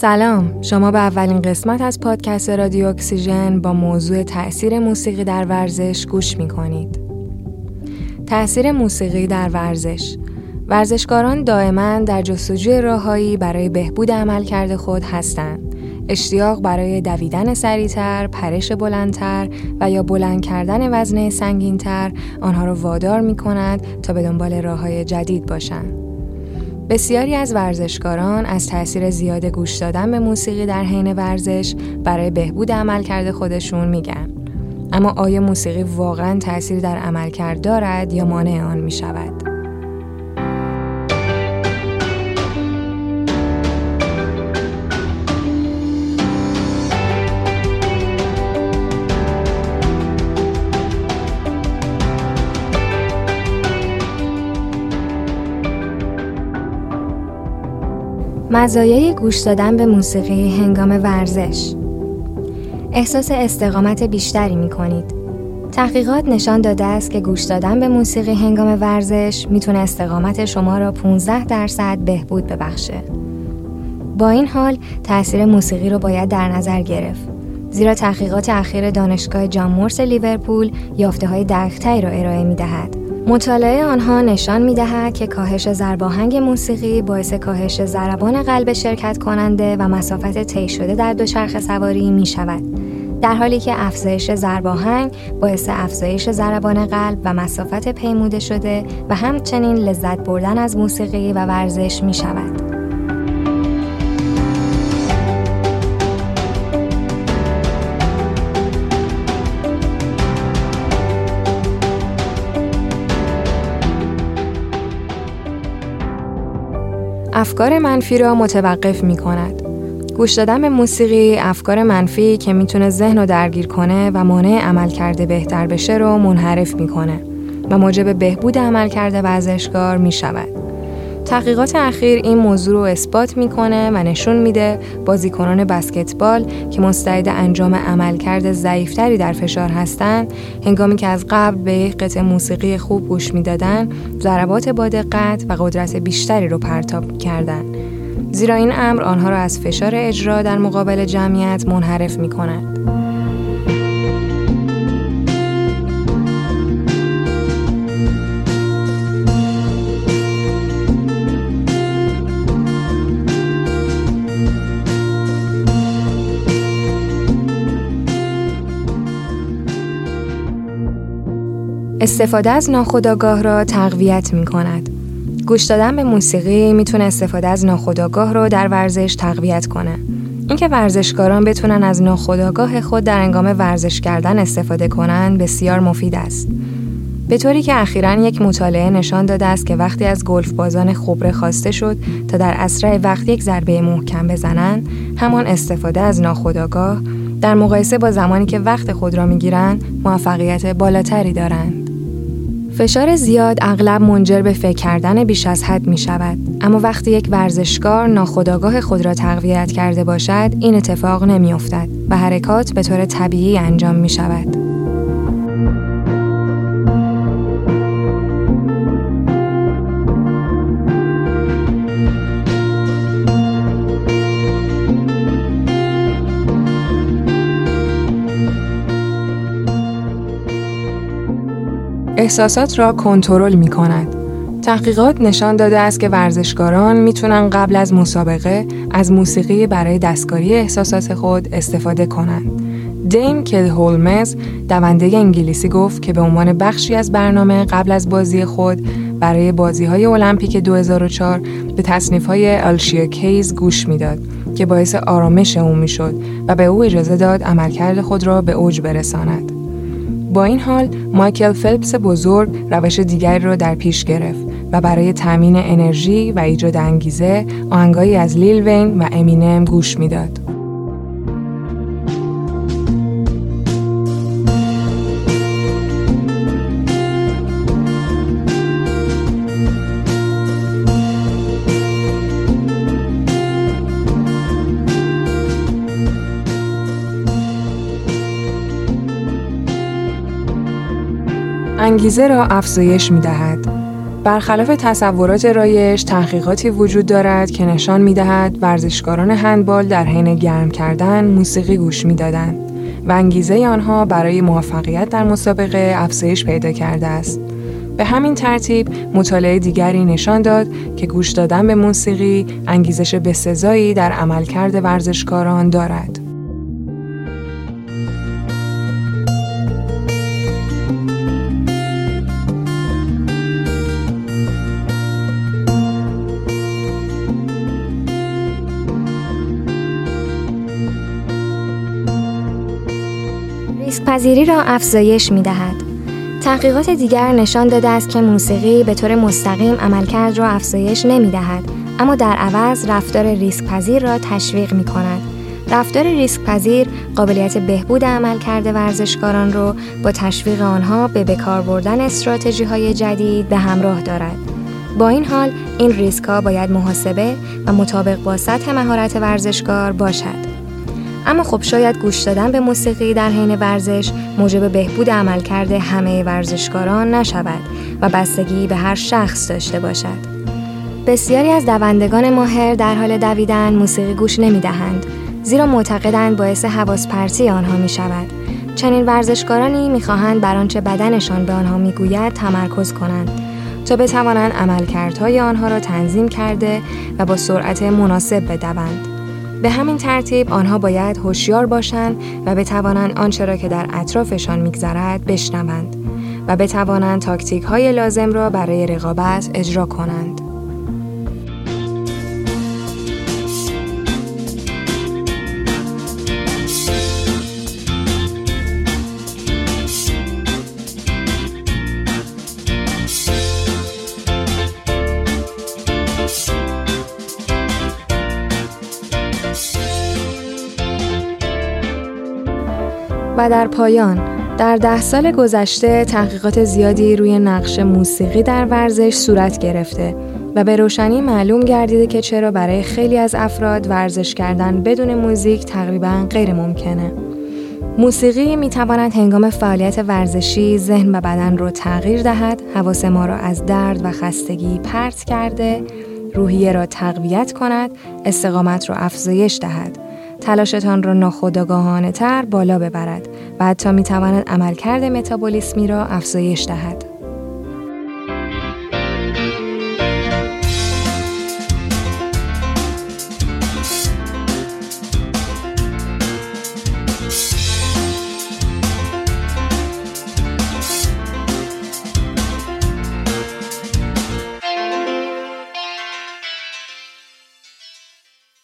سلام شما به اولین قسمت از پادکست رادیو اکسیژن با موضوع تأثیر موسیقی در ورزش گوش می کنید. تأثیر موسیقی در ورزش ورزشکاران دائما در جستجوی راههایی برای بهبود عملکرد خود هستند. اشتیاق برای دویدن سریعتر، پرش بلندتر و یا بلند کردن وزنه سنگینتر آنها را وادار می کند تا به دنبال راه های جدید باشند. بسیاری از ورزشکاران از تاثیر زیاد گوش دادن به موسیقی در حین ورزش برای بهبود عملکرد خودشون میگن. اما آیا موسیقی واقعا تاثیر در عملکرد دارد یا مانع آن می شود؟ مزایای گوش دادن به موسیقی هنگام ورزش احساس استقامت بیشتری می کنید. تحقیقات نشان داده است که گوش دادن به موسیقی هنگام ورزش می‌تونه استقامت شما را 15 درصد بهبود ببخشه. با این حال تاثیر موسیقی رو باید در نظر گرفت. زیرا تحقیقات اخیر دانشگاه جان مورس لیورپول یافته های دقیقتری را ارائه می دهد. مطالعه آنها نشان می دهد که کاهش ضرباهنگ موسیقی باعث کاهش ضربان قلب شرکت کننده و مسافت طی شده در دوچرخه سواری می شود. در حالی که افزایش ضرباهنگ باعث افزایش ضربان قلب و مسافت پیموده شده و همچنین لذت بردن از موسیقی و ورزش می شود. افکار منفی را متوقف می کند. گوش دادن به موسیقی افکار منفی که می‌تونه ذهن رو درگیر کنه و مانع عمل کرده بهتر بشه رو منحرف می‌کنه و موجب بهبود عمل کرده ورزشکار می شود. تحقیقات اخیر این موضوع رو اثبات می‌کنه و نشون میده بازیکنان بسکتبال که مستعد انجام عملکرد ضعیفتری در فشار هستند هنگامی که از قبل به یک قطع موسیقی خوب گوش می‌دادن ضربات با دقت و قدرت بیشتری رو پرتاب کردن. زیرا این امر آنها را از فشار اجرا در مقابل جمعیت منحرف می استفاده از ناخودآگاه را تقویت می کند. گوش دادن به موسیقی می‌تونه استفاده از ناخودآگاه رو در ورزش تقویت کنه. اینکه ورزشکاران بتونن از ناخودآگاه خود در انگام ورزش کردن استفاده کنند بسیار مفید است. به طوری که اخیرا یک مطالعه نشان داده است که وقتی از گلف بازان خبره خواسته شد تا در اسرع وقت یک ضربه محکم بزنند همان استفاده از ناخودآگاه در مقایسه با زمانی که وقت خود را می‌گیرند موفقیت بالاتری دارند فشار زیاد اغلب منجر به فکر کردن بیش از حد می شود. اما وقتی یک ورزشکار ناخودآگاه خود را تقویت کرده باشد این اتفاق نمی افتد و حرکات به طور طبیعی انجام می شود. احساسات را کنترل می کند. تحقیقات نشان داده است که ورزشکاران می‌تونن قبل از مسابقه از موسیقی برای دستکاری احساسات خود استفاده کنند. دین کل هولمز دونده انگلیسی گفت که به عنوان بخشی از برنامه قبل از بازی خود برای بازی های المپیک 2004 به تصنیف های آلشیا کیز گوش می‌داد که باعث آرامش او می‌شد و به او اجازه داد عملکرد خود را به اوج برساند. با این حال مایکل فلپس بزرگ روش دیگری را در پیش گرفت و برای تامین انرژی و ایجاد انگیزه آهنگایی از لیل وین و امینم گوش می‌داد. انگیزه را افزایش می دهد. برخلاف تصورات رایش تحقیقاتی وجود دارد که نشان می دهد ورزشکاران هندبال در حین گرم کردن موسیقی گوش می دادند و انگیزه آنها برای موفقیت در مسابقه افزایش پیدا کرده است. به همین ترتیب مطالعه دیگری نشان داد که گوش دادن به موسیقی انگیزش بسزایی در عملکرد ورزشکاران دارد. پذیری را افزایش می دهد. تحقیقات دیگر نشان داده است که موسیقی به طور مستقیم عملکرد را افزایش نمی دهد اما در عوض رفتار ریسک پذیر را تشویق می کند. رفتار ریسک پذیر قابلیت بهبود عملکرد ورزشکاران را با تشویق آنها به بکار بردن استراتژی های جدید به همراه دارد. با این حال این ریسک ها باید محاسبه و مطابق با سطح مهارت ورزشکار باشد. اما خب شاید گوش دادن به موسیقی در حین ورزش موجب بهبود عملکرد همه ورزشکاران نشود و بستگی به هر شخص داشته باشد. بسیاری از دوندگان ماهر در حال دویدن موسیقی گوش نمی دهند زیرا معتقدند باعث حواس پرتی آنها می شود. چنین ورزشکارانی می خواهند بر آنچه بدنشان به آنها می گوید تمرکز کنند تا بتوانند عملکردهای آنها را تنظیم کرده و با سرعت مناسب بدوند. به همین ترتیب آنها باید هوشیار باشند و بتوانند آنچه را که در اطرافشان میگذرد بشنوند و بتوانند تاکتیک های لازم را برای رقابت اجرا کنند. و در پایان در ده سال گذشته تحقیقات زیادی روی نقش موسیقی در ورزش صورت گرفته و به روشنی معلوم گردیده که چرا برای خیلی از افراد ورزش کردن بدون موزیک تقریبا غیر ممکنه. موسیقی می تواند هنگام فعالیت ورزشی ذهن و بدن رو تغییر دهد، حواس ما را از درد و خستگی پرت کرده، روحیه را تقویت کند، استقامت را افزایش دهد تلاشتان را ناخودآگاهانه تر بالا ببرد و حتی می تواند عملکرد متابولیسمی را افزایش دهد.